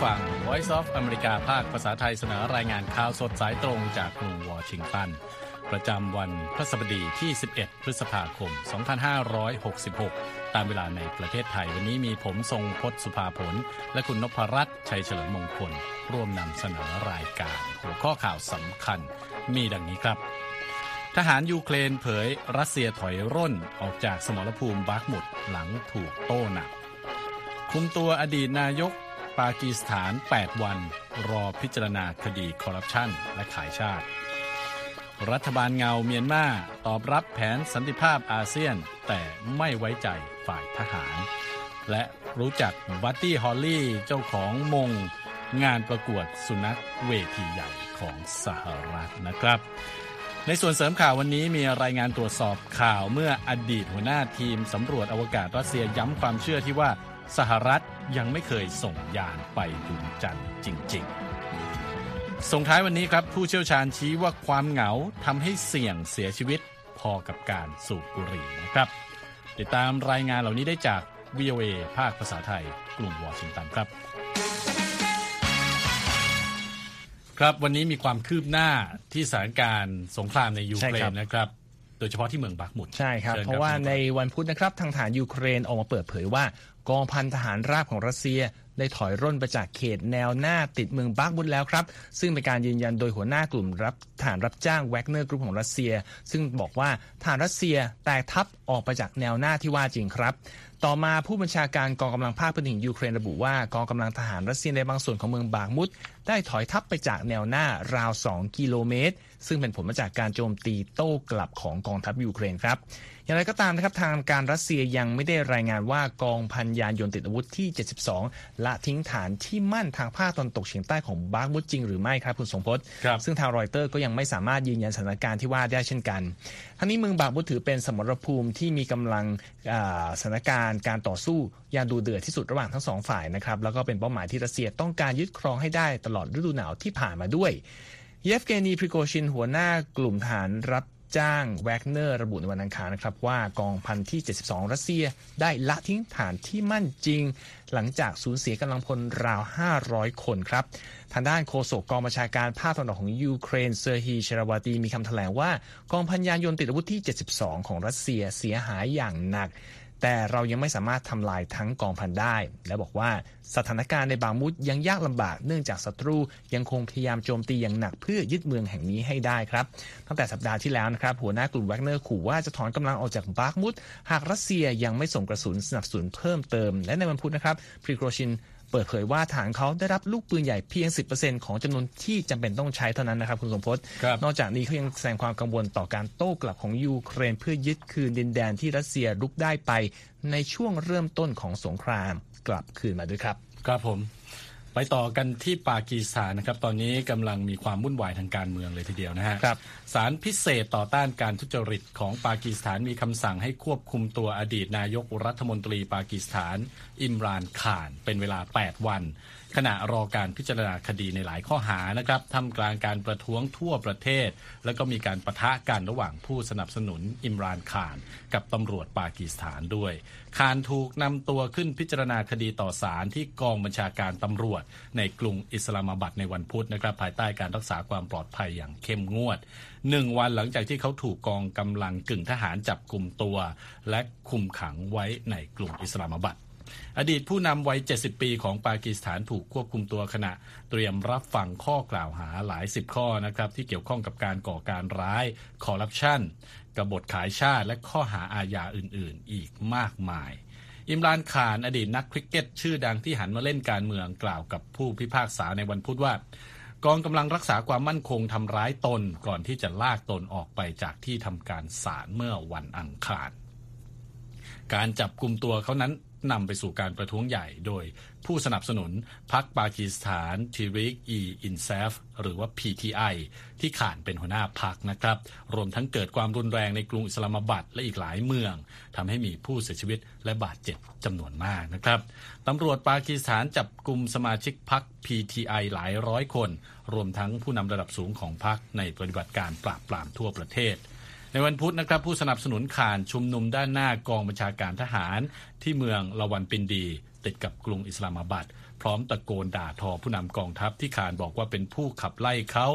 ครับคุณผู้ฟัง Voice of America ภาคภาษาไทยเสนอรายงานข่าวสดสายตรงจากกรุงวอชิงตัน ประจำวันพฤหัสบดีที่ 11 พฤษภาคม 2566 ตามเวลาในประเทศไทยวันนี้มีผมทรงพศสุภาผล และคุณนพรัตน์ชัยเฉลิมมงคล ร่วมนำเสนอรายการ หัวข้อข่าวสำคัญมีดังนี้ครับ ทหารยูเครนเผยรัสเซียถอยร่นออกจากสมรภูมิบากมุดหลังถูกโต้หนักคุมตัวอดีตนายก ปากีสถาน 8 วัน รอพิจารณาคดีคอร์รัปชันและขายชาติ รัฐบาลเงาเมียนมาตอบรับแผนสันติภาพอาเซียน แต่ไม่ไว้ใจฝ่ายทหาร และรู้จักบัดดี้ฮอลลี่เจ้าของมง งานประกวดสุนัขเวทีใหญ่ของสหรัฐนะครับ ในส่วนเสริมข่าววันนี้มีรายงานตรวจสอบข่าวเมื่ออดีตหัวหน้าทีมสำรวจอวกาศรัสเซียย้ำความเชื่อที่ว่า สหรัฐยังไม่เคยส่งยานไปดวงจันทร์จริง ๆ ส่งท้ายวันนี้ครับ ผู้เชี่ยวชาญชี้ว่าความเหงาทำให้เสี่ยงเสียชีวิตพอกับการสูบบุหรี่นะครับ ติดตามรายงานเหล่านี้ได้จาก VOA ภาคภาษาไทยกลุ่มวอชิงตันครับ ครับวันนี้มีความคืบหน้าที่สถานการณ์สงครามในยูเครนนะครับโดยเฉพาะที่เมืองบักมุดใช่ครับ เพราะว่าในวันพุธนะครับทางทหารยูเครนออกมาเปิดเผยว่า กองพันทหารราบของรัสเซียได้ถอยร่นไปจากเขตแนวหน้าติดเมืองบัคมุตแล้วครับ ซึ่งเป็นการยืนยันโดยหัวหน้ากลุ่มนักรบทหารรับจ้างแวกเนอร์กรุ๊ปของรัสเซีย ซึ่งบอกว่าทหารรัสเซียแตกทัพออกไปจากแนวหน้าที่ว่าจริงครับ ต่อมาผู้บัญชาการกองกำลังภาคพื้นดินยูเครนระบุว่ากองกำลังทหารรัสเซียในบางส่วนของเมืองบัคมุตได้ถอยทัพไปจากแนวหน้าราว 2 กิโลเมตร ซึ่งเป็นผลมาจากการโจมตีโต้กลับของกองทัพยูเครนครับ อย่างไรก็ตามนะครับทางการรัสเซียยังไม่ได้รายงานว่ากองพันยานยนต์ติดอาวุธที่ 72 ละทิ้งฐานที่มั่นทางภาคตะวันตกเฉียงใต้ของบาร์กมุดจริงหรือไม่ครับคุณทรงพจน์ครับซึ่งทางรอยเตอร์ก็ยังไม่สามารถยืนยันสถานการณ์ที่ว่าได้เช่นกันทั้งนี้เมืองบัคมุตถือเป็นสมรภูมิที่มีกำลังอ่าสถานการณ์การต่อสู้อย่างดุเดือดที่สุดระหว่างทั้งสองฝ่ายนะครับแล้วก็เป็นเป้าหมายที่รัสเซียต้องการยึดครองให้ได้ตลอดฤดูหนาวที่ผ่านมาด้วยเยฟเกนีพริโกชินหัวหน้ากลุ่มทหารรับ จ้างแวกเนอร์ระบุในวันอังคารนะครับว่ากองพันที่ 72 รัสเซียได้ละทิ้งฐานที่มั่นจริง หลังจากสูญเสียกำลังพลราว 500 คนครับ ทางด้านโฆษกกองบัญชาการภาคตะวันออกของยูเครนเซอร์ฮีเชราวาตีมีคำแถลงว่ากองพันยานยนต์ติดอาวุธที่ 72 ของรัสเซียเสียหายอย่างหนัก แต่เรายังไม่สามารถทำลายทั้งกองพันได้ และบอกว่าสถานการณ์ในบัคมุตยังยากลำบากเนื่องจากศัตรูยังคงพยายามโจมตีอย่างหนักเพื่อยึดเมืองแห่งนี้ให้ได้ครับ ตั้งแต่สัปดาห์ที่แล้วนะครับหัวหน้ากลุ่มแวกเนอร์ขู่ว่าจะถอนกำลังออกจากบัคมุตหากรัสเซียยังไม่ส่งกระสุนสนับสนุนเพิ่มเติม และในวันพุธนะครับพริโกชิน เปิดเผยว่าทหารเขาได้รับลูกปืนใหญ่เพียง 10%ของจำนวนที่จำเป็นต้องใช้เท่านั้นนะครับคุณทรงพจน์ครับนอกจากนี้เขายังแสดงความกังวลต่อการโต้กลับของยูเครน เพื่อยึดคืนดินแดนที่รัสเซียรุกได้ไป ในช่วงเริ่มต้นของสงครามกลับคืนมาด้วยครับ ครับผมไปต่อกันที่ปากีสถานนะครับ ตอนนี้กำลังมีความวุ่นวายทางการเมืองเลยทีเดียวนะฮะครับศาลพิเศษต่อต้านการทุจริตของปากีสถานมีคำสั่งให้ควบคุมตัวอดีตนายกรัฐมนตรีปากีสถาน อิมรานข่าน เป็นเวลา 8 วัน ขณะรอการพิจารณาคดีในหลายข้อหานะครับท่ามกลางการประท้วงทั่วประเทศ แล้วก็มีการประทะกันระหว่างผู้สนับสนุนอิมรานข่าน กับตำรวจปากีสถานด้วยข่านถูกนำตัวขึ้นพิจารณาคดีต่อศาลที่กองบัญชาการตำรวจ ในกรุงอิสลามาบัดในวันพุธนะครับ ภายใต้การรักษาความปลอดภัยอย่างเข้มงวดหนึ่งวันหลังจากที่เขาถูกกองกำลังกึ่งทหารจับกลุ่มตัว และคุมขังไว้ในกรุงอิสลามาบัด อดีตผู้นำวัย 70 ปีของปากีสถานถูกควบคุมตัวขณะ เตรียมรับฟังข้อกล่าวหาหลายสิบข้อนะครับ ที่เกี่ยวข้องกับการก่อการร้ายคอร์รัปชันกบฏขายชาติและข้อหาอาญาอื่น ๆ อีกมากมาย อิมรานขานอดีตนักคริกเก็ต ชื่อดังที่หันมาเล่นการเมืองกล่าวกับผู้พิพากษาในวันพุธว่ากองกำลังรักษาความมั่นคงทำร้ายตนก่อนที่จะลากตนออกไปจากที่ทำการศาลเมื่อวันอังคาร การจับกลุ่มตัวเขานั้น นำไปสู่การประท้วงใหญ่โดยผู้สนับสนุนพรรคปากีสถานทีริกอีอินซาฟหรือว่า PTI ที่ขานเป็นหัวหน้าพรรคนะครับ รวมทั้งเกิดความรุนแรงในกรุงอิสลามาบัดและอีกหลายเมืองทำให้มีผู้เสียชีวิตและบาดเจ็บจำนวนมากนะครับตำรวจปากีสถานจับกลุ่มสมาชิกพรรค PTI หลายร้อยคน รวมทั้งผู้นำระดับสูงของพรรคในปฏิบัติการปราบปรามทั่วประเทศ ในวันพุธนะครับผู้สนับสนุนข่านชุมนุมด้านหน้ากองบัญชาการทหาร ที่เมืองละวันปินดี ติดกับกรุงอิสลามาบัดพร้อมตะโกนด่าทอผู้นำกองทัพที่ขานบอกว่าเป็นผู้ขับไล่เขา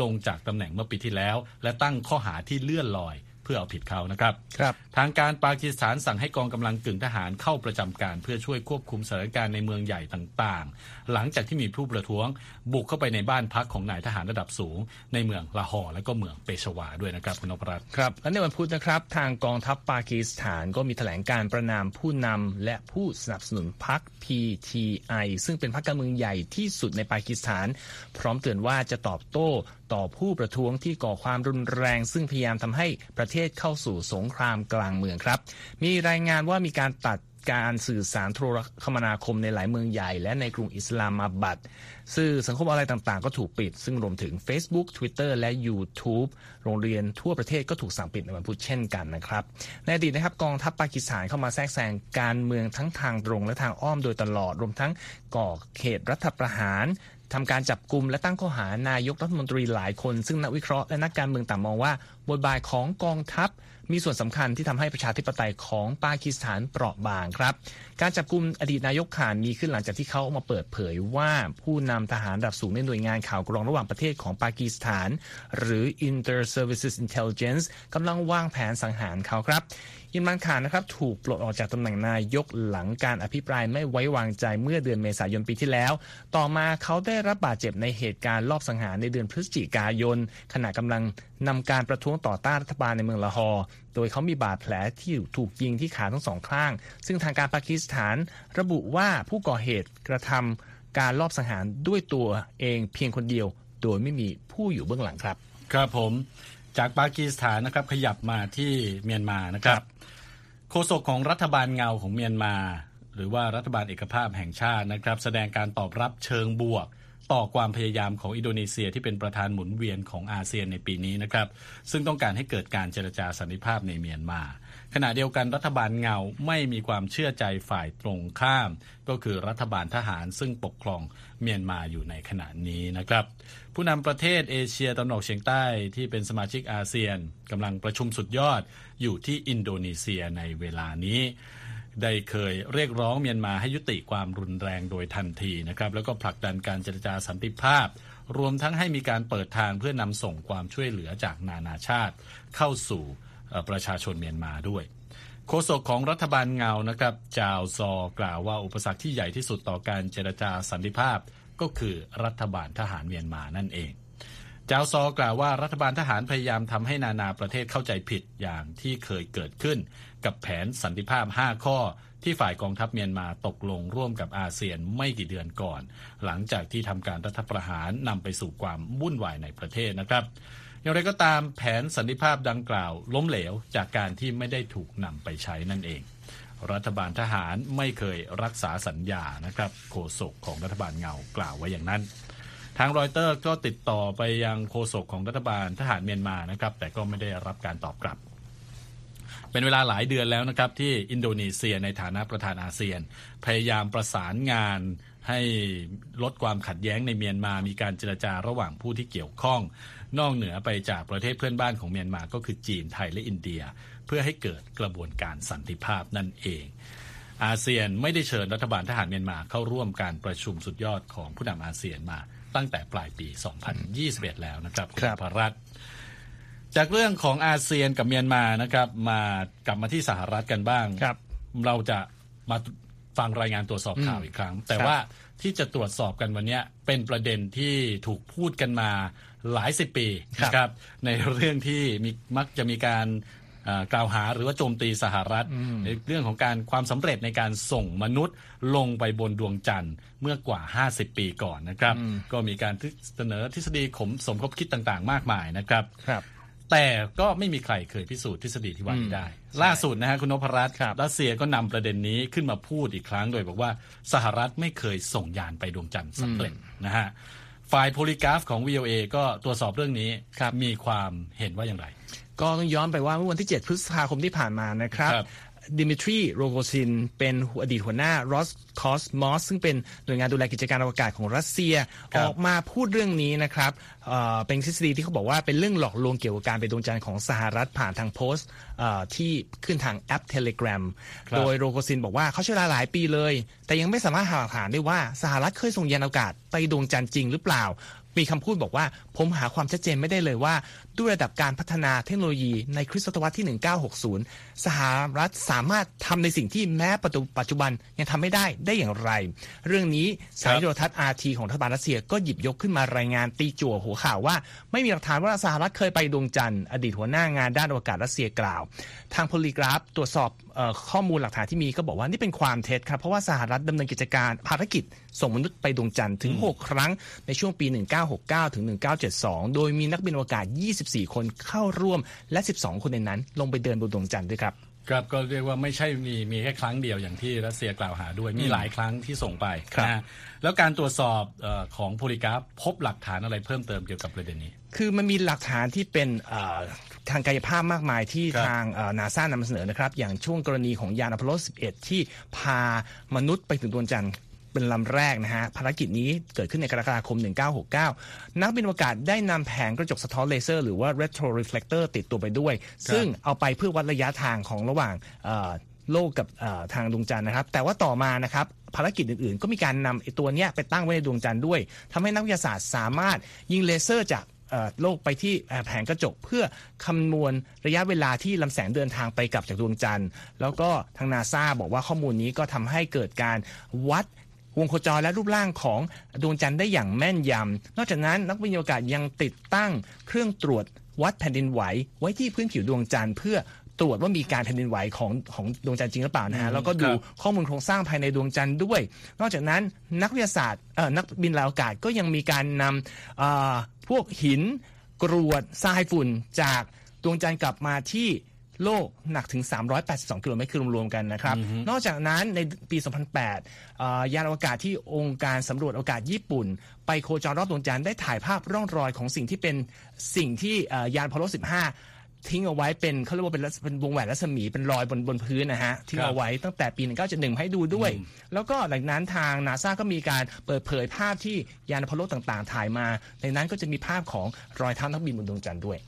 ลงจากตำแหน่งเมื่อปีที่แล้ว และตั้งข้อหาที่เลื่อนลอย เพื่อเอาผิดเขานะครับครับ ทางการปากีสถานสั่งให้กองกำลังกึ่งทหารเข้าประจำการ เพื่อช่วยควบคุมสถานการณ์ในเมืองใหญ่ต่างๆ หลังจากที่มีผู้ประท้วง บุกเข้าไปในบ้านพักของนายทหารระดับสูง ในเมืองลาฮอร์และก็เมืองเปชวาด้วยนะครับคุณนพรัตน์ครับและในวันพุธนะครับ ทางกองทัพปากีสถานก็มีแถลงการประนามผู้นำและผู้สนับสนุนพรรค PTI ซึ่งเป็นพรรคการเมืองใหญ่ที่สุดในปากีสถาน พร้อมเตือนว่าจะตอบโต้ ต่อผู้ประท้วงที่ก่อความรุนแรง ซึ่งพยายามทำให้ประเทศเข้าสู่สงครามกลางเมืองครับ มีรายงานว่ามีการตัดการสื่อสารโทรคมนาคมในหลายเมืองใหญ่ และในกรุงอิสลามาบัดสื่อสังคมออนไลน์ต่างๆ ก็ถูกปิด ซึ่งรวมถึง Facebook Twitter และ YouTube โรงเรียนทั่วประเทศก็ถูกสั่งปิดในวันพุธเช่นกันนะครับ ในอดีตนะครับกองทัพปากีสถานเข้ามาแทรกแซงการเมืองทั้งทางตรงและทางอ้อมโดยตลอด รวมทั้งก่อเขตรัฐประหาร ทำการจับกลุ่มและตั้งข้อหานายกรัฐมนตรีหลายคน ซึ่งนักวิเคราะห์และนักการเมืองต่างมองว่า บทบาทของกองทัพมีส่วนสำคัญที่ทำให้ประชาธิปไตยของปากีสถานเปราะบางครับ การจับกลุ่มอดีตนายกข่านมีขึ้นหลังจากที่เขาออกมาเปิดเผยว่าผู้นำทหารระดับสูงในหน่วยงานข่าวกรองระหว่างประเทศของปากีสถาน หรือ Inter Services Intelligence กำลังวางแผนสังหารเขาครับอิมรานขานนะครับถูกปลดออกจากตำแหน่งนายกหลังการอภิปรายไม่ไว้วางใจเมื่อเดือนเมษายนปีที่แล้ว ต่อมาเขาได้รับบาดเจ็บในเหตุการณ์ลอบสังหารในเดือนพฤศจิกายน ขณะกำลังนำการประท้วงต่อต้านรัฐบาลในเมืองลาฮอร์โดยเขามีบาดแผลที่ถูกยิงที่ขาทั้งสองข้าง ซึ่งทางการปากีสถานระบุว่าผู้ก่อเหตุกระทำการลอบสังหารด้วยตัวเองเพียงคนเดียว โดยไม่มีผู้อยู่เบื้องหลังครับ ครับผมจากปากีสถานนะครับขยับมาที่เมียนมานะครับ โฆษกของรัฐบาลเงาของเมียนมา หรือว่ารัฐบาลเอกภาพแห่งชาตินะครับ แสดงการตอบรับเชิงบวก ต่อความพยายามของอินโดนีเซียที่เป็นประธานหมุนเวียนของอาเซียนในปีนี้นะครับ ซึ่งต้องการให้เกิดการเจรจาสันติภาพในเมียนมา ขณะเดียวกันรัฐบาลเงาไม่มีความเชื่อใจฝ่ายตรงข้าม ก็คือรัฐบาลทหารซึ่งปกครองเมียนมาอยู่ในขณะนี้นะครับ ผู้นำประเทศเอเชียตะวันออกเฉียงใต้ที่เป็นสมาชิกอาเซียนกำลังประชุมสุดยอดอยู่ที่อินโดนีเซียในเวลานี้ได้เคยเรียกร้องเมียนมาให้ยุติความรุนแรงโดยทันทีนะครับแล้วก็ผลักดันการเจรจาสันติภาพ รวมทั้งให้มีการเปิดทางเพื่อนำส่งความช่วยเหลือจากนานาชาติ เข้าสู่ ประชาชนเมียนมาด้วยโฆษกของรัฐบาลเงานะครับจาวซอกล่าวว่าอุปสรรคที่ใหญ่ที่สุดต่อการเจรจาสันติภาพก็คือรัฐบาลทหารเมียนมานั่นเองจาวซอกล่าวว่ารัฐบาลทหารพยายามทำให้นานาประเทศเข้าใจผิดอย่างที่เคยเกิดขึ้น กับแผนสันติภาพ 5 ข้อ ที่ฝ่ายกองทัพเมียนมาตกลงร่วมกับอาเซียนไม่กี่เดือนก่อน หลังจากที่ทำการรัฐประหารนำไปสู่ความวุ่นวายในประเทศนะครับ อย่างไรก็ตามแผนสันติภาพดังกล่าว ล้มเหลวจากการที่ไม่ได้ถูกนำไปใช้นั่นเอง รัฐบาลทหารไม่เคยรักษาสัญญานะครับโฆษกของรัฐบาลเงากล่าวไว้อย่างนั้นทางรอยเตอร์ก็ติดต่อไปยังโฆษกของรัฐบาลทหารเมียนมานะครับ แต่ก็ไม่ได้รับการตอบกลับ เป็นเวลาหลายเดือนแล้วนะครับ ที่อินโดนีเซียในฐานะประธานอาเซียน พยายามประสานงานให้ลดความขัดแย้งในเมียนมา มีการเจรจาระหว่างผู้ที่เกี่ยวข้อง นอกเหนือไปจากประเทศเพื่อนบ้านของเมียนมาก็คือจีนไทยและอินเดีย เพื่อให้เกิดกระบวนการสันติภาพนั่นเอง อาเซียนไม่ได้เชิญรัฐบาลทหารเมียนมาเข้าร่วมการประชุมสุดยอดของผู้นำอาเซียนมาตั้งแต่ปลายปี 2021 แล้วนะครับครับพรัตน์จากเรื่องของอาเซียนกับเมียนมานะครับ มากลับมาที่สหรัฐกันบ้างครับ เราจะมาฟังรายงานตรวจสอบข่าวอีกครั้ง แต่ครับว่าที่จะตรวจสอบกันวันนี้เป็นประเด็นที่ถูกพูดกันมา หลายสิบปีนะครับในเรื่องที่มีมักจะมีการอ่ากล่าวหาหรือว่าโจมตีสหรัฐ ในเรื่องของการความสำเร็จในการส่งมนุษย์ลงไปบนดวงจันทร์เมื่อกว่า 50 ปีก่อนนะครับ ก็มีการเสนอทฤษฎีขมสมคบคิดต่างๆ มากมายนะครับครับแต่ก็ไม่มีใครเคยพิสูจน์ทฤษฎีที่ว่านี้ได้ ล่าสุดนะฮะคุณนพรัตน์ครับรัสเซียก็นำประเด็นนี้ขึ้นมาพูดอีกครั้งโดยบอกว่าสหรัฐไม่เคยส่งยานไปดวงจันทร์สำเร็จนะฮะ ฝ่ายโพลิกราฟของ VOA ก็ตรวจสอบเรื่องนี้ครับมีความเห็นว่าอย่างไร ก็ต้องย้อนไปว่าเมื่อวันที่ 7 พฤษภาคมที่ผ่านมานะครับครับดิมิทรีโรโกซิน เป็นอดีตหัวหน้ารอสคอสมอสซึ่งเป็นหน่วยงานดูแลกิจการอวกาศของรัสเซียออกมาพูดเรื่องนี้นะครับเอ่อเป็นทฤษฎีที่เขาบอกว่าเป็นเรื่องหลอกลวงเกี่ยวกับการไปดวงจันทร์ของสหรัฐผ่านทางโพสต์เอ่อที่ขึ้นทางแอป Telegram ครับ โดยโรโกซินบอกว่าเขาใช้เวลาหลายปีเลย แต่ยังไม่สามารถหาหลักฐานได้ว่าสหรัฐเคยส่งยานอวกาศไปดวงจันทร์จริงหรือเปล่า มีคำพูดบอกว่าผมหาความชัดเจนไม่ได้เลยว่า ด้วยระดับการพัฒนาเทคโนโลยีในคริสตศตวรรษที่ 1960 สหรัฐสามารถทำในสิ่งที่แม้ปัจจุบันยังทำไม่ได้ได้อย่างไร เรื่องนี้สายโทรทัศน์ RT ของรัฐบาลรัสเซียก็หยิบยกขึ้นมารายงานตีจั่วหัวข่าวว่า ไม่มีหลักฐานว่าสหรัฐเคยไปดวงจันทร์อดีตหัวหน้างานด้านอวกาศรัสเซียกล่าว ทางโพลีกราฟตรวจสอบเออข้อมูลหลักฐานที่มีก็บอกว่านี่เป็นความเท็จครับ เพราะว่าสหรัฐดำเนินกิจการภารกิจ ส่งมนุษย์ไปดวงจันทร์ถึง 6 ครั้งในช่วงปี 1969 ถึง 1972 โดยมีนักบินอวกาศ 24 คนเข้าร่วมและ 12 คนในนั้น ลงไปเดินบนดวงจันทร์ด้วยครับ ครับก็เรียกว่าไม่ใช่มีมีแค่ครั้งเดียวอย่างที่รัสเซียกล่าวหาด้วยมีหลายครั้งที่ส่งไปครับนะฮะแล้วการตรวจสอบเออของโพลิกราฟพบหลักฐานอะไรเพิ่มเติมเกี่ยวกับประเด็นนี้ คือมันมีหลักฐานที่เป็นเอ่อทางกายภาพมากมายที่ครับทางนาซานำเสนอนะครับ อย่างช่วงกรณีของยานอพอลโล 11 ที่พามนุษย์ไปถึงดวงจันทร์ เป็นลำแรกนะฮะภารกิจนี้เกิดขึ้นในกรกฎาคม 1969 นักบินอวกาศได้นำแผงกระจกสะท้อนเลเซอร์หรือว่า retroreflector ติดตัวไปด้วย ซึ่งเอาไปเพื่อวัดระยะทางของระหว่างเอ่อโลกกับเอ่อทางดวงจันทร์นะครับ แต่ว่าต่อมานะครับภารกิจอื่นๆ ก็มีการนำไอ้ตัวเนี้ยไปตั้งไว้ในดวงจันทร์ด้วยทำให้นักวิทยาศาสตร์สามารถยิงเลเซอร์จากเอ่อโลกไปที่เอ่อแผงกระจกเพื่อคำนวณระยะเวลาที่ลำแสงเดินทางไปกลับจากดวงจันทร์ แล้วก็ทางนาซาบอกว่าข้อมูลนี้ก็ทำให้เกิดการวัด วงโคจรและรูปร่างของดวงจันทร์ได้อย่างแม่นยำ นอกจากนั้นนักวิทยาศาสตร์ยังติดตั้งเครื่องตรวจวัดแผ่นดินไหว ไว้ที่พื้นผิวดวงจันทร์เพื่อตรวจว่ามีการแผ่นดินไหวของของดวงจันทร์จริงหรือเปล่านะฮะแล้วก็ดูข้อมูลโครงสร้างภายในดวงจันทร์ด้วย นอกจากนั้นนักวิทยาศาสตร์เอ่อนักบินเอาอวกาศก็ยังมีการนำเอ่อพวกหินกรวดทรายฝุ่นจากดวงจันทร์กลับมาที่ โลกหนักถึง 382 กิโลเมตรคือรวมๆกันนะครับ นอกจากนั้นในปี 2008เอ่อยานอวกาศที่องค์การสำรวจอวกาศญี่ปุ่น ไปโคจรรอบดวงจันทร์ได้ถ่ายภาพร่องรอยของสิ่งที่เป็นสิ่งที่เอ่อยานพอลโล 15ทิ้งเอาไว้เป็นเขาเรียกว่าเป็นรัศเป็นวงแหวนรัศมีเป็นรอยบนบนพื้นนะฮะทิ้งเอาไว้ตั้งแต่ปี1971ให้ดูด้วย แล้วก็หลังนั้นทางนาซาก็มีการเปิดเผยภาพที่ยานอะพอลโลต่างๆ ถ่ายมา ในนั้นก็จะมีภาพของรอยเท้านักบินบนดวงจันทร์ด้วย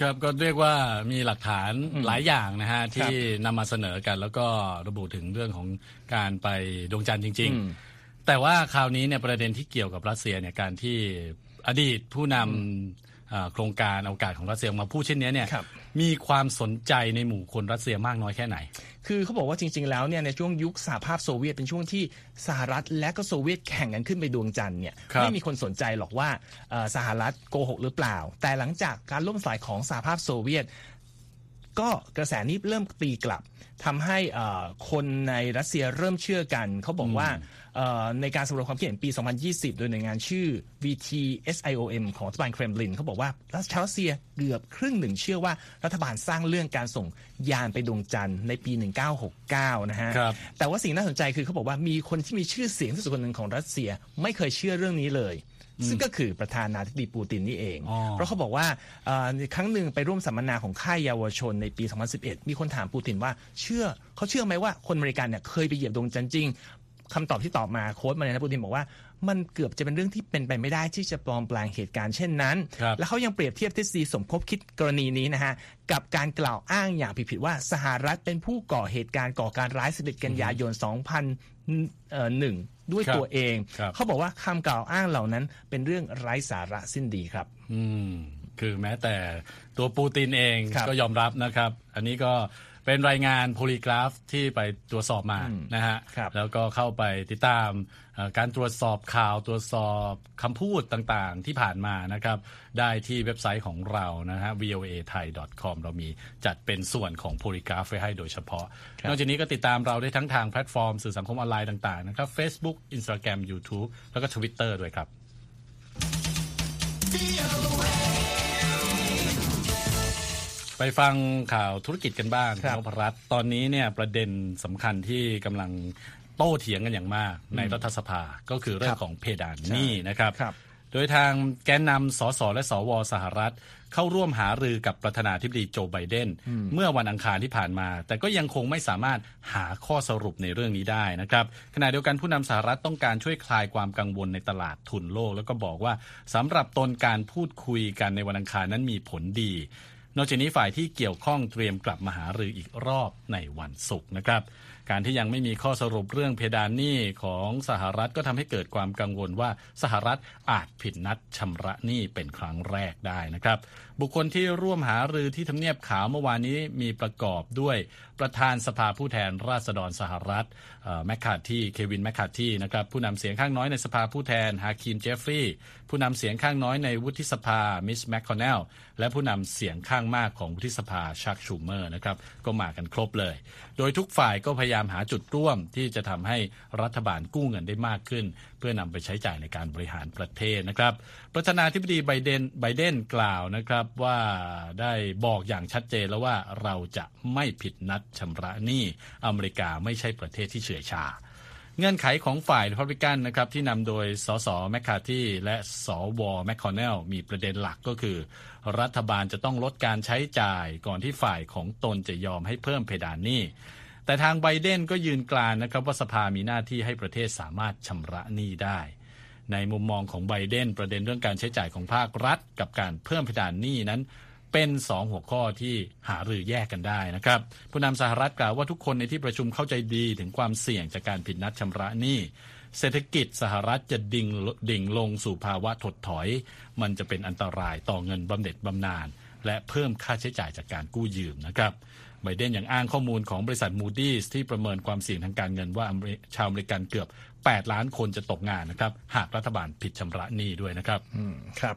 ครับก็เรียกว่ามีหลักฐานหลายอย่างนะฮะที่ครับนำมาเสนอกันแล้วก็ระบุถึงเรื่องของการไปดวงจันทร์จริงอืมๆแต่ว่าคราวนี้เนี่ยประเด็นที่เกี่ยวกับรัสเซียเนี่ยการที่อดีตผู้นำอ่าโครงการอวกาศของรัสเซียออกมาพูดเช่นนี้เนี่ยครับ มีความสนใจในหมู่คนรัสเซียมากน้อยแค่ไหน คือเขาบอกว่าจริง ๆ แล้วเนี่ยในช่วงยุคสหภาพโซเวียตเป็นช่วงที่สหรัฐและก็โซเวียตแข่งกันขึ้นไปดวงจันทร์เนี่ยครับไม่มีคนสนใจหรอกว่าเอ่อสหรัฐโกหกหรือเปล่า แต่หลังจากการล่มสลายของสหภาพโซเวียต ก็กระแสนี้เริ่มตีกลับทำให้เอ่อคนในรัสเซียเริ่มเชื่อกัน เขาบอกว่าเอ่อในการสำรวจความคิดเห็นปี 2020 โดยหน่วยงานชื่อ VTSIOM ของรัฐบาลเครมลินเขาบอกว่ารัชชาวรัสเซียเกือบครึ่งหนึ่งเชื่อว่ารัฐบาลสร้างเรื่องการส่งยานไปดวงจันทร์ในปี 1969 นะฮะครับแต่ว่าสิ่งน่าสนใจคือเขาบอกว่ามีคนที่มีชื่อเสียงที่สุดคนหนึ่งของรัสเซียไม่เคยเชื่อเรื่องนี้เลย ซึ่งก็คือประธานาธิบดีปูตินนี่เองอ๋อเพราะเขาบอกว่าเอ่อในครั้งหนึ่งไปร่วมสัมมนาของค่ายเยาวชนในปี 2011 มีคนถามปูตินว่าเชื่อเขาเชื่อไหมว่าคนอเมริกันเนี่ยเคยไปเหยียบดวงจันทร์จริงคำตอบที่ตอบมาโค้ดมาเลยนะปูตินบอกว่ามันเกือบจะเป็นเรื่องที่เป็นไปไม่ได้ที่จะปลอมแปลงเหตุการณ์เช่นนั้นครับแล้วเขายังเปรียบเทียบทฤษฎีสมคบคิดกรณีนี้นะฮะ กับการกล่าวอ้างอย่างผิดๆว่าสหรัฐเป็นผู้ก่อเหตุการณ์ก่อการร้าย11กันยายน 2001 ด้วยครับตัวเองครับเขาบอกว่าคำกล่าวอ้างเหล่านั้น เป็นเรื่องไร้สาระสิ้นดีครับ อืมคือแม้แต่ตัวปูตินเองครับก็ยอมรับนะครับ อันนี้ก็ เป็นรายงานโพลีกราฟที่ไปตรวจสอบมาอืมนะฮะครับแล้วก็เข้าไปติดตามเอ่อการตรวจสอบข่าวตรวจสอบคำพูดต่างๆที่ผ่านมานะครับ ได้ที่เว็บไซต์ของเรานะฮะ voathai.com เรามีจัดเป็นส่วนของ Polygraph ไว้ให้โดยเฉพาะครับนอกจากนี้ก็ติดตามเราได้ทั้งทางแพลตฟอร์มสื่อสังคมออนไลน์ต่างๆนะครับ Facebook Instagram YouTube แล้วก็ Twitter ด้วยครับ ไปฟังข่าวธุรกิจกันบ้างครับคุณนพรัตน์ตอนนี้เนี่ยประเด็นสำคัญที่กำลังโต้เถียงกันอย่างมากในรัฐสภาก็คือเรื่องของเพดานหนี้นะครับ ครับโโดยทางแกนนำสสและสวสหรัฐ เข้าร่วมหารือกับประธานาธิบดีโจไบเดน เมื่อวันอังคารที่ผ่านมา แต่ก็ยังคงไม่สามารถหาข้อสรุปในเรื่องนี้ได้นะครับขณะเดียวกันผู้นำสหรัฐต้องการช่วยคลายความกังวลในตลาดทุนโลก แล้วก็บอกว่าสำหรับตนการพูดคุยกันในวันอังคารนั้นมีผลดี นอกจากนี้ฝ่ายที่เกี่ยวข้องเตรียมกลับมาหารืออีกรอบในวันศุกร์นะครับ การที่ยังไม่มีข้อสรุปเรื่องเพดานหนี้ของสหรัฐก็ทำให้เกิดความกังวลว่าสหรัฐอาจผิดนัดชำระหนี้เป็นครั้งแรกได้นะครับ บุคคลที่ร่วมหารือที่ทำเนียบขาวเมื่อวานนี้มีประกอบด้วยประธานสภาผู้แทนราษฎรสหรัฐแมคคาร์ธีเควินแมคคาร์ธีนะครับผู้นำเสียงข้างน้อยในสภาผู้แทนฮาคีมเจฟฟรีส์ผู้นำเสียงข้างน้อยในวุฒิสภามิตช์แมคคอนเนลและผู้นำเสียงข้างมากของวุฒิสภาชัคชูเมอร์นะครับก็มากันครบเลย โดยทุกฝ่ายก็พยายามหาจุดร่วมที่จะทำให้รัฐบาลกู้เงินได้มากขึ้นเพื่อนำไปใช้จ่ายในการบริหารประเทศนะครับ ประธานาธิบดีไบเดนไบเดนกล่าวนะครับว่าได้บอกอย่างชัดเจนแล้วว่าเราจะไม่ผิดนัดชำระหนี้อเมริกาไม่ใช่ประเทศที่เฉื่อยชาเงื่อนไขของฝ่ายริพับลิกันนะครับที่นำโดยสสแมคคาที่และสวแมคคอนเนลมีประเด็นหลักก็คือ รัฐบาลจะต้องลดการใช้จ่ายก่อนที่ฝ่ายของตนจะยอมให้เพิ่มเพดานหนี้ แต่ทางไบเดนก็ยืนกลานนะครับว่าสภามีหน้าที่ให้ประเทศสามารถชำระหนี้ได้ ในมุมมองของไบเดนประเด็นเรื่องการใช้จ่ายของภาครัฐ กับการเพิ่มเพดานหนี้นั้น เป็นสองหัวข้อที่หารือแยกกันได้นะครับผู้นำสหรัฐกล่าวว่าทุกคนในที่ประชุมเข้าใจดีถึงความเสี่ยงจากการผิดนัดชำระหนี้เศรษฐกิจสหรัฐจะดิ่งดิ่งลงสู่ภาวะถดถอย มันจะเป็นอันตรายต่อเงินบำเหน็จบำนาญและเพิ่มค่าใช้จ่ายจากการกู้ยืมนะครับ ไบเดนยังอ้างข้อมูลของบริษัทมูดี้ที่ประเมินความเสี่ยงทางการเงินว่าชาวอเมริกันเกือบ 8 ล้านคนจะตกงานนะครับ หากรัฐบาลผิดชำระหนี้ด้วยนะครับอืมครับ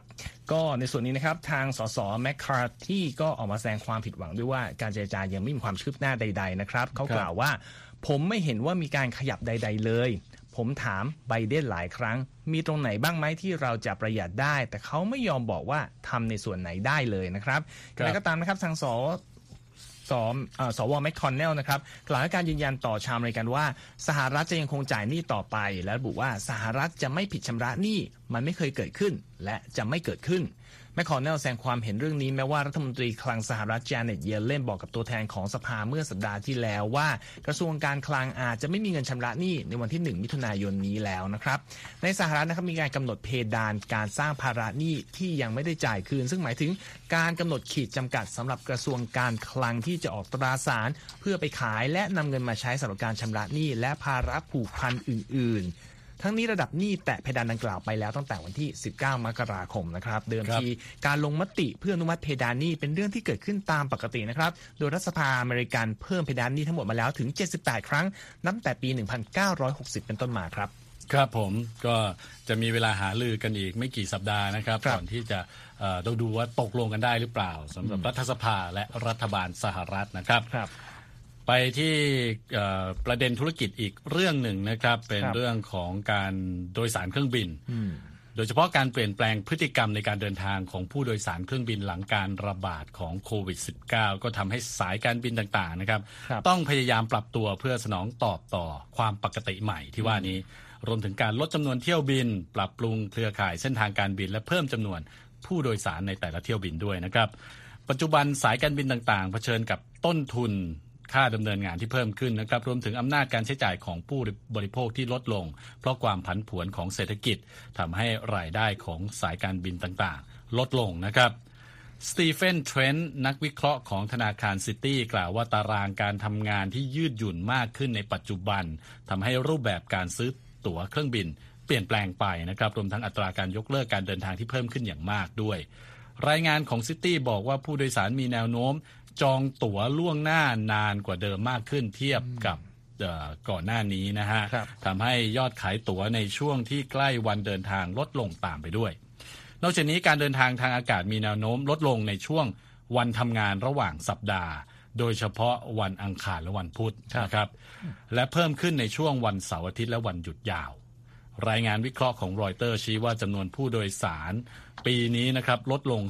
ก็ในส่วนนี้นะครับ ทางสสแมคคาร์ธีก็ออกมาแสดงความผิดหวังด้วยว่าการเจรจายังไม่มีความคืบหน้าใด ๆ นะครับเขากล่าวว่า ผมไม่เห็นว่ามีการขยับใด ๆ เลยผมถามไบเดนหลายครั้ง มีตรงไหนบ้างไหมที่เราจะประหยัดได้ แต่เขาไม่ยอมบอกว่าทำในส่วนไหนได้เลยนะครับอะไรก็ตามนะครับทางสสวแมคคอนเนลนะครับกล่าวให้การยืนยันต่อชาวอเมริกันว่า สหรัฐจะยังคงจ่ายหนี้ต่อไป และระบุว่าสหรัฐจะไม่ผิดชำระหนี้มันไม่เคยเกิดขึ้น และจะไม่เกิดขึ้น แมคคอนเนลแสดงความเห็นเรื่องนี้แม้ว่ารัฐมนตรีคลังสหรัฐจาเน็ตเยเลนบอกกับตัวแทนของสภาเมื่อสัปดาห์ที่แล้วว่า กระทรวงการคลังอาจจะไม่มีเงินชำระหนี้ในวันที่ 1 มิถุนายนนี้แล้วนะครับ ในสหรัฐนะครับมีการกำหนดเพดานการสร้างภาระหนี้ที่ยังไม่ได้จ่ายคืน ซึ่งหมายถึงการกำหนดขีดจำกัดสำหรับกระทรวงการคลังที่จะออกตราสาร เพื่อไปขายและนำเงินมาใช้สำหรับการชำระหนี้และภาระผูกพันอื่น ๆ ทั้งนี้ระดับหนี้แตะเพดานดังกล่าวไปแล้วตั้งแต่วันที่ 19 มกราคมนะครับเดิมทีการลงมติเพื่ออนุมัติเพดานหนี้เป็นเรื่องที่เกิดขึ้นตามปกตินะครับโดยรัฐสภาอเมริกันเพิ่มเพดานหนี้ทั้งหมดมาแล้วถึง 78 ครั้งนับแต่ปี 1960 เป็นต้นมาครับครับผมก็จะมีเวลาหาลือกันอีกไม่กี่สัปดาห์นะครับก่อนที่จะต้องดูว่าตกลงกันได้หรือเปล่าสำหรับรัฐสภาและรัฐบาลสหรัฐนะครับครับ ไปที่ประเด็นธุรกิจอีกเรื่องหนึ่งนะครับ เป็นเรื่องของการโดยสารเครื่องบิน โดยเฉพาะการเปลี่ยนแปลงพฤติกรรมในการเดินทางของผู้โดยสารเครื่องบินหลังการระบาดของโควิด -19 ก็ทำให้สายการบินต่างๆนะครับรบต้องพยายามปรับตัวเพื่อสนองตอบต่อความปกติใหม่ที่ว่านี้ รวมถึงการลดจำนวนเที่ยวบิน ปรับปรุงเครือข่ายเส้นทางการบิน และเพิ่มจำนวนผู้โดยสารในแต่ละเที่ยวบินด้วยนะครับ ปัจจุบันสายการบินต่างๆ เผชิญกับต้นทุน ค่าดำเนินงานที่เพิ่มขึ้นนะครับรวมถึงอำนาจการใช้จ่ายของผู้บริโภคที่ลดลง เพราะความผันผวนของเศรษฐกิจทำให้รายได้ของสายการบินต่างๆ ลดลงนะครับสตีเฟนเทรนต์นักวิเคราะห์ของธนาคารซิตี้กล่าวว่าตารางการทำงานที่ยืดหยุ่นมากขึ้นในปัจจุบันทำให้รูปแบบการซื้อตั๋วเครื่องบิน เปลี่ยนแปลงไปนะครับรวมทั้งอัตราการยกเลิกการเดินทางที่เพิ่มขึ้นอย่างมากด้วย รายงานของซิตี้บอกว่าผู้โดยสารมีแนวโน้ม จองตั๋วล่วงหน้านานกว่าเดิมมากขึ้นเทียบกับก่อนหน้านี้นะฮะทำให้ยอดขายตั๋วในช่วงที่ใกล้วันเดินทางลดลงตามไปด้วย นอกจากนี้การเดินทางทางอากาศมีแนวโน้มลดลงในช่วงวันทำงานระหว่างสัปดาห์ โดยเฉพาะวันอังคารและวันพุธนะครับ และเพิ่มขึ้นในช่วงวันเสาร์อาทิตย์และวันหยุดยาว รายงานวิเคราะห์ของรอยเตอร์ชี้ว่าจำนวนผู้โดยสาร ปีนี้นะครับลดลง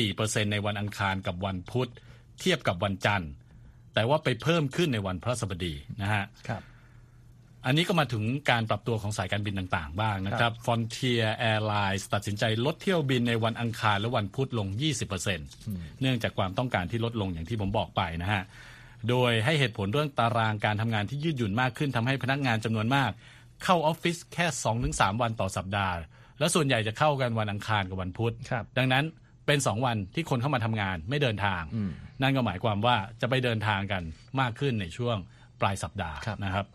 14%ในวันอังคารกับวันพุธ เทียบกับวันจันทร์ แต่ว่าไปเพิ่มขึ้นในวันพระสบดีนะฮะครับอันนี้ก็มาถึงการปรับตัวของสายการบินต่างๆ บ้างนะครับ Frontier Airlines ตัดสินใจลดเที่ยวบินในวันอังคารและวันพุธลง 20%เนื่องจากความต้องการที่ลดลงอย่างที่ผมบอกไปนะฮะ โดยให้เหตุผลเรื่องตารางการทำงานที่ยืดหยุ่นมากขึ้นทำให้พนักงานจำนวนมาก เข้าออฟฟิศแค่ 2-3 วันต่อสัปดาห์ และส่วนใหญ่จะเข้ากันวันอังคารกับวันพุธครับดังนั้นเป็น 2 วันที่คนเข้ามาทำงานไม่เดินทาง นั่นก็หมายความว่าจะไปเดินทางกันมากขึ้นในช่วงปลายสัปดาห์ครับนะครับ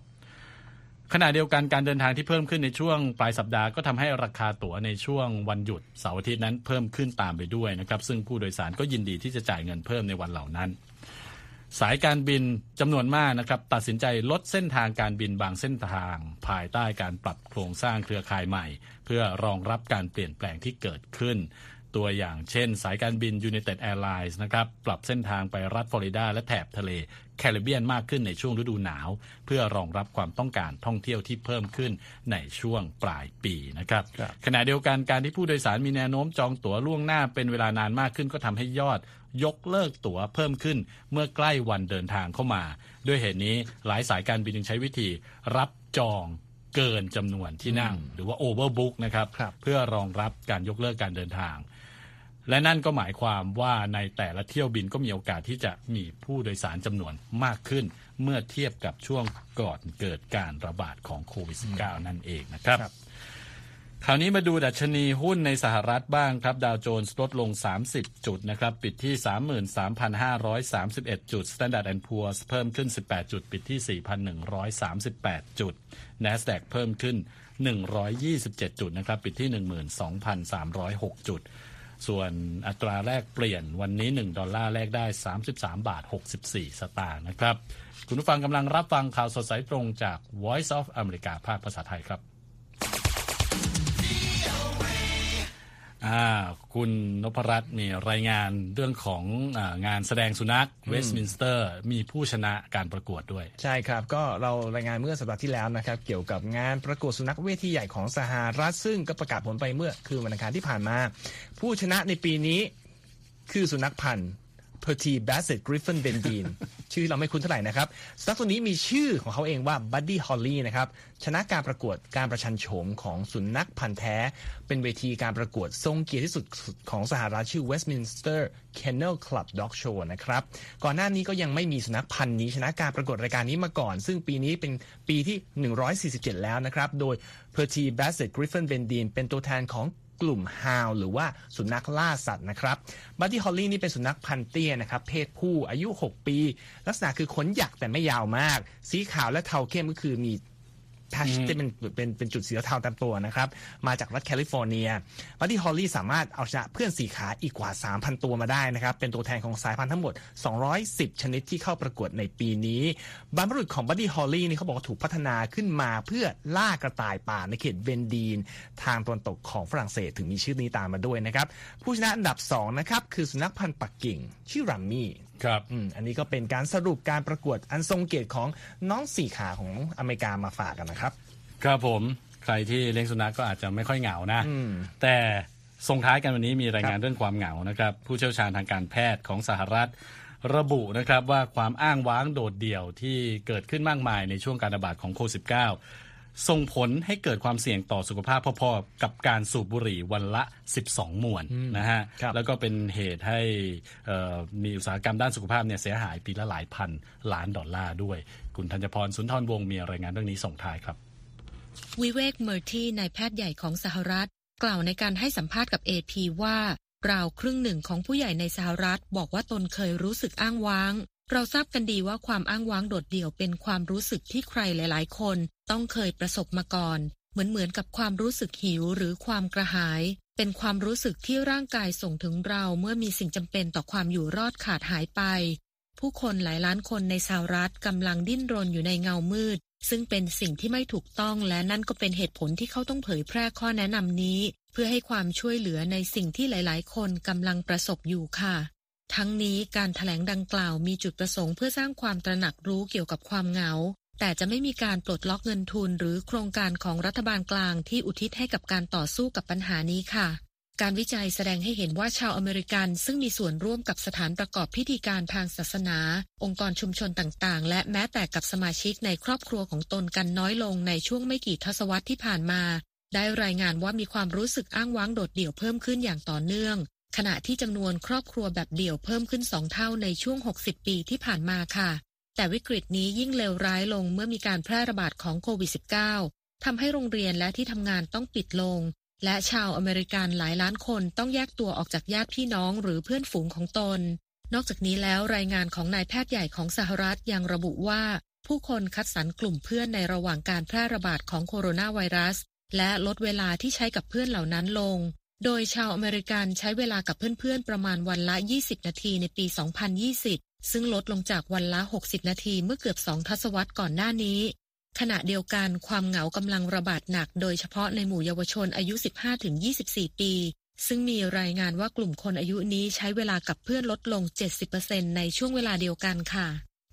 ขณะเดียวกันการเดินทางที่เพิ่มขึ้นในช่วงปลายสัปดาห์ก็ทำให้ราคาตั๋วในช่วงวันหยุดเสาร์อาทิตย์นั้นเพิ่มขึ้นตามไปด้วยนะครับ ซึ่งผู้โดยสารก็ยินดีที่จะจ่ายเงินเพิ่มในวันเหล่านั้น สายการบินจำนวนมากนะครับ ตัดสินใจลดเส้นทางการบินบางเส้นทาง ภายใต้การปรับโครงสร้างเครือข่ายใหม่ เพื่อรองรับการเปลี่ยนแปลงที่เกิดขึ้น ตัวอย่างเช่น สายการบิน United Airlines นะครับปรับเส้นทางไปรัฐฟลอริดาและแถบทะเลแคริบเบียนมากขึ้นในช่วงฤดูหนาว เพื่อรองรับความต้องการท่องเที่ยวที่เพิ่มขึ้นในช่วงปลายปีนะครับครับขณะเดียวกันการที่ผู้โดยสารมีแนวโน้มจองตั๋วล่วงหน้าเป็นเวลานานมากขึ้นก็ทำให้ยอดยกเลิกตั๋วเพิ่มขึ้นเมื่อใกล้วันเดินทางเข้ามา ด้วยเหตุนี้หลายสายการบินจึงใช้วิธีรับจองเกินจำนวนที่นั่ง หรือว่า overbook นะครับครับ เพื่อรองรับการยกเลิกการเดินทาง และนั่นก็หมายความว่าในแต่ละเที่ยวบินก็มีโอกาสที่จะมีผู้โดยสารจำนวนมากขึ้น เมื่อเทียบกับช่วงก่อนเกิดการระบาดของโควิด -19 นั่นเองนะครับครับคราวนี้มาดูดัชนีหุ้นในสหรัฐบ้างครับ ดาวโจนส์ลดลง 30 จุดนะครับ ปิดที่ 33,531 จุด Standard Poor's เพิ่มขึ้น 18 จุด ปิดที่ 4,138 จุด NASDAQ เพิ่มขึ้น 127 จุดนะครับ ปิดที่ 12,306 จุด ส่วนอัตราแลกเปลี่ยนวันนี้ 1 ดอลลาร์แลกได้ 33 บาท 64 สตางค์นะครับ คุณผู้ฟังกำลังรับฟังข่าวสดสายตรงจาก Voice of America ภาคภาษาไทยครับ อ่าคุณนพรัตน์มีรายงานเรื่องของอ่างานแสดงสุนัขเวสต์มินสเตอร์มีผู้ชนะการประกวดด้วย ใช่ครับ ก็เรารายงานเมื่อสัปดาห์ที่แล้วนะครับ เกี่ยวกับงานประกวดสุนัขเวทีใหญ่ของสหรัฐ ซึ่งก็ประกาศผลไปเมื่อคืนวันอังคารที่ผ่านมา ผู้ชนะในปีนี้คือสุนัขพันธุ์ p e r t y Basset Griffon Bendine ชื่อเราไม่คุ้นเท่าไหร่นะครับสุนัขตัวนี้มีชื่อของเขาเองว่า Buddy Holly นะครับชนะการประกวดการประชันโฉมของสุนัขพันธุ์แท้ เป็นเวทีการประกวดทรงเกียรติที่สุดของสหรัฐชื่อ Westminster Kennel Club Dog Show นะครับก่อนหน้านี้ก็ยังไม่มีสุนัขพันธุ์นี้ ชนะการประกวดรายการนี้มาก่อน ซึ่งปีนี้เป็นปีที่ 147 แล้วนะครับโดย p e r t y Basset Griffon Bendine เป็นตัวแทนของ กลุ่มฮาวหรือว่าสุนัขล่าสัตว์นะครับบัตตี้ฮอลลี่นี่เป็นสุนัขพันเตี้ยนะครับเพศผู้อายุ 6 ปี ลักษณะคือขนหยักแต่ไม่ยาวมาก สีขาวและเทาเข้มก็คือมี แพชที่เป็นเป็นเป็นจุดสีเทาตามตัวนะครับ มาจากรัฐแคลิฟอร์เนียบัตตี้ฮอลลี่สามารถเอาชนะเพื่อนสี่ขาอีกกว่า 3,000 ตัวมาได้นะครับ เป็นตัวแทนของสายพันธุ์ทั้งหมด 210 ชนิดที่เข้าประกวดในปีนี้บรรพบุรุษของบัดดี้ฮอลลี่นี่เขาบอกว่าถูกพัฒนาขึ้นมาเพื่อล่ากระต่ายป่าในเขตเวนดีน ทางตะวันตกของฝรั่งเศสถึงมีชื่อนี้ตามมาด้วยนะครับผู้ชนะอันดับ2นะครับคือสุนัขพันธุ์ปักกิ่งชื่อรัมมี่ครับอืมอันนี้ก็เป็นการสรุปการประกวดอันทรงเกียรติของน้องสี่ขาของอเมริกามาฝากกันนะครับ ครับผมใครที่เลี้ยงสุนัขก็อาจจะไม่ค่อยเหงานะ แต่ส่งท้ายกันวันนี้มีรายงานเรื่องความเหงานะครับ ผู้เชี่ยวชาญทางการแพทย์ของสหรัฐระบุนะครับว่าความอ้างว้างโดดเดี่ยวที่เกิดขึ้นมากมายในช่วงการระบาดของโควิด -19 ส่งผลให้เกิดความเสี่ยงต่อสุขภาพพอๆกับการสูบบุหรี่วันละ 12 มวนนะฮะครับแล้วก็เป็นเหตุให้เอ่อมีอุตสาหกรรมด้านสุขภาพเนี่ยเสียหายปีละหลายพันล้านดอลลาร์ด้วย คุณธัญพรสุนทรวงศ์มีรายงานเรื่องนี้ส่งท้ายครับ วิเวกเมอร์ที่นายแพทย์ใหญ่ของสหรัฐ กล่าวในการให้สัมภาษณ์กับ AP ว่าราวครึ่งหนึ่งของผู้ใหญ่ในสหรัฐ บอกว่าตนเคยรู้สึกอ้างว้าง เราทราบกันดีว่าความอ้างว้างโดดเดี่ยวเป็นความรู้สึกที่ใครหลาย ๆ คน ต้องเคยประสบมาก่อน เหมือนเหมือนกับความรู้สึกหิวหรือความกระหาย เป็นความรู้สึกที่ร่างกายส่งถึงเราเมื่อมีสิ่งจำเป็นต่อความอยู่รอดขาดหายไป ผู้คนหลายล้านคนในสหรัฐกำลังดิ้นรนอยู่ในเงามืด ซึ่งเป็นสิ่งที่ไม่ถูกต้องและนั่นก็เป็นเหตุผลที่เขาต้องเผยแพร่ข้อแนะนำนี้ เพื่อให้ความช่วยเหลือในสิ่งที่หลาย ๆ คนกำลังประสบอยู่ค่ะทั้งนี้การถแถลงดังกล่าวมีจุดประสงค์เพื่อสร้างความตระหนักรู้เกี่ยวกับความเหงา แต่จะไม่มีการปลดล็อกเงินทุนหรือโครงการของรัฐบาลกลางที่อุทิศให้กับการต่อสู้กับปัญหานี้ค่ะ การวิจัยแสดงให้เห็นว่าชาวอเมริกันซึ่งมีส่วนร่วมกับสถานประกอบพิธีการทางศาสนา องค์กรชุมชนต่างๆ และแม้แต่กับสมาชิกในครอบครัวของตนกันน้อยลงในช่วงไม่กี่ทศวรรษที่ผ่านมา ได้รายงานว่ามีความรู้สึกอ้างว้างโดดเดี่ยวเพิ่มขึ้นอย่างต่อเนื่อง ขณะที่จำนวนครอบครัวแบบเดี่ยวเพิ่มขึ้นสองเท่าในช่วง 60 ปีที่ผ่านมาค่ะ แต่วิกฤตนี้ยิ่งเลวร้ายลงเมื่อมีการแพร่ระบาดของโควิด -19 ทำให้โรงเรียนและที่ทำงานต้องปิดลง และชาวอเมริกันหลายล้านคนต้องแยกตัวออกจากญาติพี่น้องหรือเพื่อนฝูงของตน นอกจากนี้แล้วรายงานของนายแพทย์ใหญ่ของสหรัฐยังระบุว่า ผู้คนคัดสรรกลุ่มเพื่อนในระหว่างการแพร่ระบาดของโคโรนาไวรัส และลดเวลาที่ใช้กับเพื่อนเหล่านั้นลง โดยชาวอเมริกันใช้เวลากับเพื่อนๆประมาณวันละ 20 นาทีในปี 2020 ซึ่งลดลงจากวันละ 60 นาทีเมื่อเกือบสองทศวรรษก่อนหน้านี้ ขณะเดียวกันความเหงากำลังระบาดหนักโดยเฉพาะในหมู่เยาวชนอายุ 15-24 ปี ซึ่งมีรายงานว่ากลุ่มคนอายุนี้ใช้เวลากับเพื่อนลดลง 70%ในช่วงเวลาเดียวกันค่ะ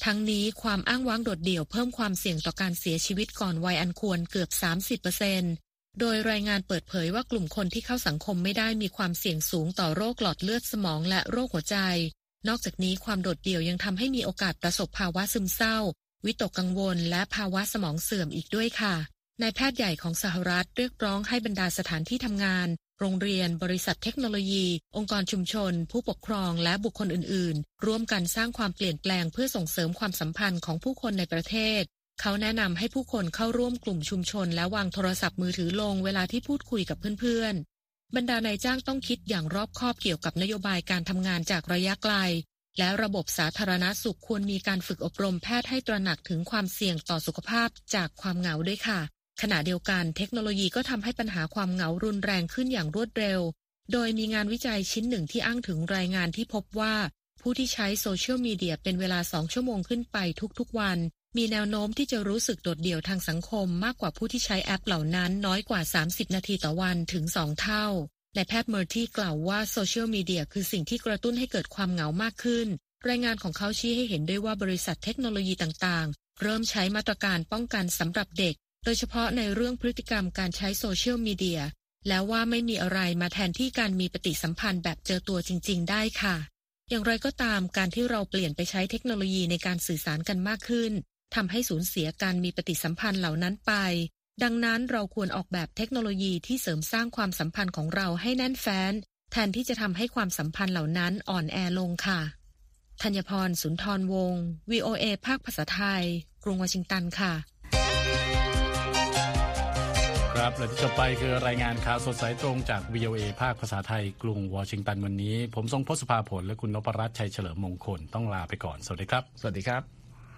ทั้งนี้ความอ้างว้างโดดเดี่ยวเพิ่มความเสี่ยงต่อการเสียชีวิตก่อนวัยอันควรเกือบ 30%โดยรายงานเปิดเผยว่ากลุ่มคนที่เข้าสังคมไม่ได้มีความเสี่ยงสูงต่อโรคหลอดเลือดสมองและโรคหัวใจ นอกจากนี้ความโดดเดี่ยวยังทำให้มีโอกาสประสบภาวะซึมเศร้า วิตกกังวล และภาวะสมองเสื่อมอีกด้วยค่ะนายแพทย์ใหญ่ของสหรัฐเรียกร้องให้บรรดาสถานที่ทำงาน โรงเรียน บริษัทเทคโนโลยี องค์กรชุมชน ผู้ปกครองและบุคคลอื่น ๆ ร่วมกันสร้างความเปลี่ยนแปลงเพื่อส่งเสริมความสัมพันธ์ของผู้คนในประเทศ เขาแนะนำให้ผู้คนเข้าร่วมกลุ่มชุมชน และวางโทรศัพท์มือถือลงเวลาที่พูดคุยกับเพื่อน บรรดานายจ้างต้องคิดอย่างรอบคอบเกี่ยวกับนโยบายการทำงานจากระยะไกล และระบบสาธารณสุขควรมีการฝึกอบรมแพทย์ให้ตระหนักถึงความเสี่ยงต่อสุขภาพจากความเหงาด้วยค่ะ ขณะเดียวกันเทคโนโลยีก็ทำให้ปัญหาความเหงารุนแรงขึ้นอย่างรวดเร็ว โดยมีงานวิจัยชิ้นหนึ่งที่อ้างถึงรายงานที่พบว่า ผู้ที่ใช้โซเชียลมีเดียเป็นเวลาสองชั่วโมงขึ้นไปทุกๆวัน มีแนวโน้มที่จะรู้สึกโดดเดี่ยวทางสังคมมากกว่าผู้ที่ใช้แอปเหล่านั้นน้อยกว่า 30 นาทีต่อวันถึง 2 เท่านายแพทย์เมอร์ธีกล่าวว่าโซเชียลมีเดียคือสิ่งที่กระตุ้นให้เกิดความเหงามากขึ้น รายงานของเขาชี้ให้เห็นด้วยว่าบริษัทเทคโนโลยีต่างๆ เริ่มใช้มาตรการป้องกันสำหรับเด็ก โดยเฉพาะในเรื่องพฤติกรรมการใช้โซเชียลมีเดียแล้วว่าไม่มีอะไรมาแทนที่การมีปฏิสัมพันธ์แบบเจอตัวจริง ๆ ได้ค่ะ อย่างไรก็ตามการที่เราเปลี่ยนไปใช้เทคโนโลยีในการสื่อสารกันมากขึ้น ทำให้สูญเสียการมีปฏิสัมพันธ์เหล่านั้นไป ดังนั้นเราควรออกแบบเทคโนโลยีที่เสริมสร้างความสัมพันธ์ของเราให้แน่นแฟ้น แทนที่จะทำให้ความสัมพันธ์เหล่านั้นอ่อนแอลงค่ะธัญพรสุนทรวงศ์ VOA ภาคภาษาไทย กรุงวอชิงตันค่ะ ครับและที่จบไปคือรายงานข่าวสดสายตรงจาก VOA ภาคภาษาไทย กรุงวอชิงตันวันนี้ ผมทรงพศภาผลและคุณนพรัตน์ชัยเฉลิมมงคลต้องลาไปก่อน สวัสดีครับ สวัสดีครับ